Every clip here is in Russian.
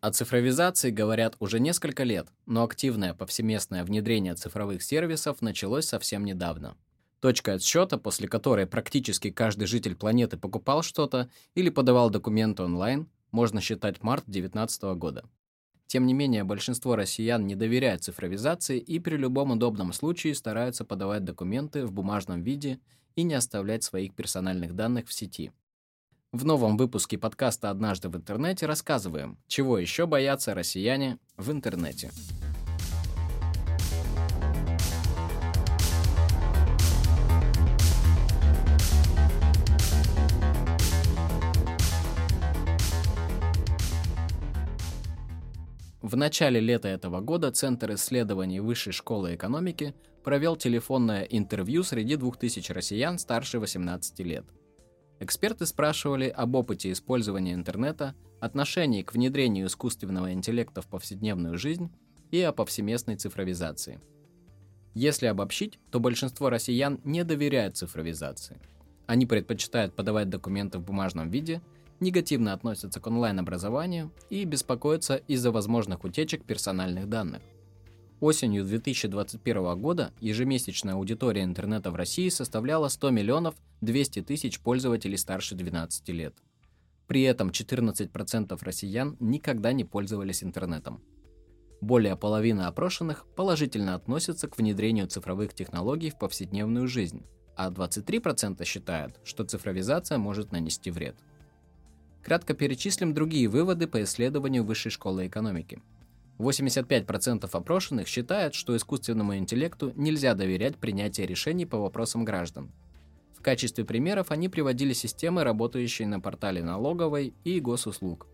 О цифровизации говорят уже несколько лет, но активное повсеместное внедрение цифровых сервисов началось совсем недавно. Точка отсчета, после которой практически каждый житель планеты покупал что-то или подавал документы онлайн, можно считать март 2019 года. Тем не менее, большинство россиян не доверяют цифровизации и при любом удобном случае стараются подавать документы в бумажном виде и не оставлять своих персональных данных в сети. В новом выпуске подкаста «Однажды в интернете» рассказываем, чего еще боятся россияне в интернете. В начале лета этого года Центр исследований Высшей школы экономики провел телефонное интервью среди 2000 россиян старше 18 лет – Эксперты спрашивали об опыте использования интернета, отношении к внедрению искусственного интеллекта в повседневную жизнь и о повсеместной цифровизации. Если обобщить, то большинство россиян не доверяют цифровизации. Они предпочитают подавать документы в бумажном виде, негативно относятся к онлайн-образованию и беспокоятся из-за возможных утечек персональных данных. Осенью 2021 года ежемесячная аудитория интернета в России составляла 100 миллионов 200 тысяч пользователей старше 12 лет. При этом 14% россиян никогда не пользовались интернетом. Более половины опрошенных положительно относятся к внедрению цифровых технологий в повседневную жизнь, а 23% считают, что цифровизация может нанести вред. Кратко перечислим другие выводы по исследованию Высшей школы экономики – 85% опрошенных считают, что искусственному интеллекту нельзя доверять принятие решений по вопросам граждан. В качестве примеров они приводили системы, работающие на портале налоговой и госуслуг.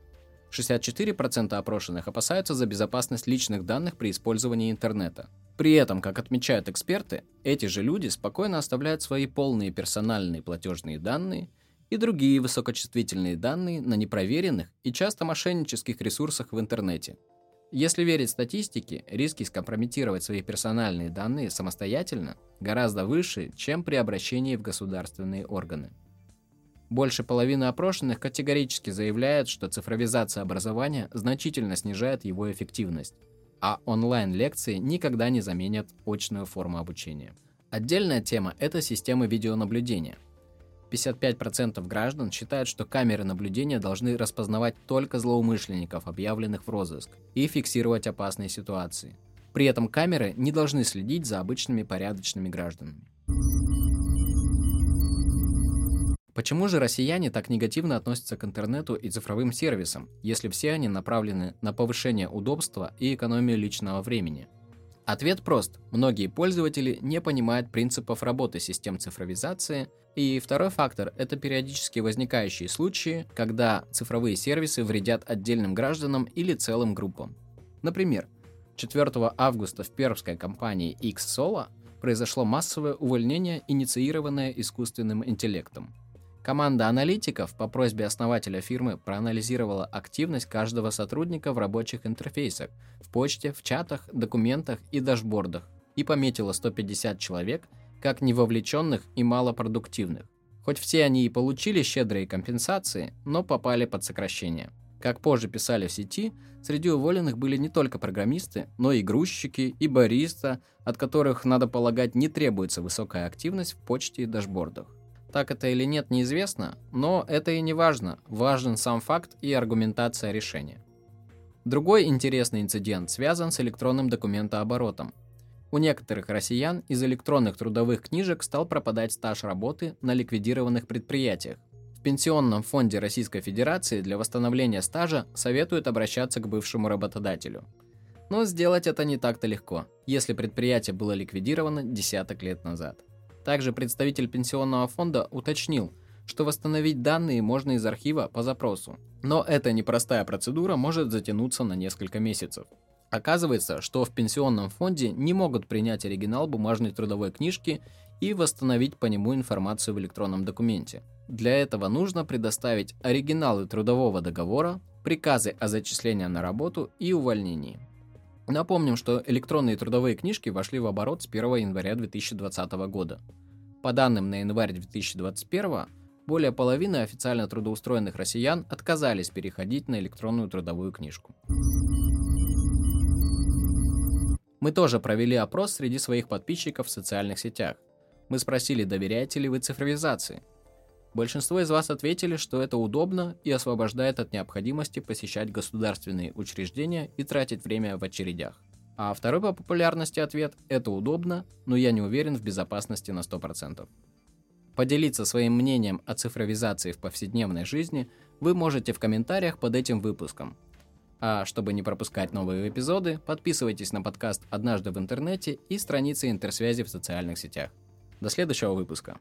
64% опрошенных опасаются за безопасность личных данных при использовании интернета. При этом, как отмечают эксперты, эти же люди спокойно оставляют свои полные персональные платежные данные и другие высокочувствительные данные на непроверенных и часто мошеннических ресурсах в интернете – если верить статистике, риски скомпрометировать свои персональные данные самостоятельно гораздо выше, чем при обращении в государственные органы. Больше половины опрошенных категорически заявляют, что цифровизация образования значительно снижает его эффективность, а онлайн-лекции никогда не заменят очную форму обучения. Отдельная тема – это системы видеонаблюдения – 55% граждан считают, что камеры наблюдения должны распознавать только злоумышленников, объявленных в розыск, и фиксировать опасные ситуации. При этом камеры не должны следить за обычными порядочными гражданами. Почему же россияне так негативно относятся к интернету и цифровым сервисам, если все они направлены на повышение удобства и экономию личного времени? Ответ прост. Многие пользователи не понимают принципов работы систем цифровизации. И второй фактор – это периодически возникающие случаи, когда цифровые сервисы вредят отдельным гражданам или целым группам. Например, 4 августа в пермской компании X-Solo произошло массовое увольнение, инициированное искусственным интеллектом – Команда аналитиков по просьбе основателя фирмы проанализировала активность каждого сотрудника в рабочих интерфейсах, в почте, в чатах, документах и дашбордах и пометила 150 человек как невовлеченных и малопродуктивных. Хоть все они и получили щедрые компенсации, но попали под сокращение. Как позже писали в сети, среди уволенных были не только программисты, но и грузчики, и бариста, от которых, надо полагать, не требуется высокая активность в почте и дашбордах. Так это или нет, неизвестно, но это и не важно, важен сам факт и аргументация решения. Другой интересный инцидент связан с электронным документооборотом. У некоторых россиян из электронных трудовых книжек стал пропадать стаж работы на ликвидированных предприятиях. В Пенсионном фонде Российской Федерации для восстановления стажа советуют обращаться к бывшему работодателю. Но сделать это не так-то легко, если предприятие было ликвидировано десяток лет назад. Также представитель пенсионного фонда уточнил, что восстановить данные можно из архива по запросу. Но эта непростая процедура может затянуться на несколько месяцев. Оказывается, что в пенсионном фонде не могут принять оригинал бумажной трудовой книжки и восстановить по нему информацию в электронном документе. Для этого нужно предоставить оригиналы трудового договора, приказы о зачислении на работу и увольнении. Напомним, что электронные трудовые книжки вошли в оборот с 1 января 2020 года. По данным на январь 2021, более половины официально трудоустроенных россиян отказались переходить на электронную трудовую книжку. Мы тоже провели опрос среди своих подписчиков в социальных сетях. Мы спросили, доверяете ли вы цифровизации. Большинство из вас ответили, что это удобно и освобождает от необходимости посещать государственные учреждения и тратить время в очередях. А второй по популярности ответ – это удобно, но я не уверен в безопасности на 100%. Поделиться своим мнением о цифровизации в повседневной жизни вы можете в комментариях под этим выпуском. А чтобы не пропускать новые эпизоды, подписывайтесь на подкаст «Однажды в интернете» и страницы интерсвязи в социальных сетях. До следующего выпуска.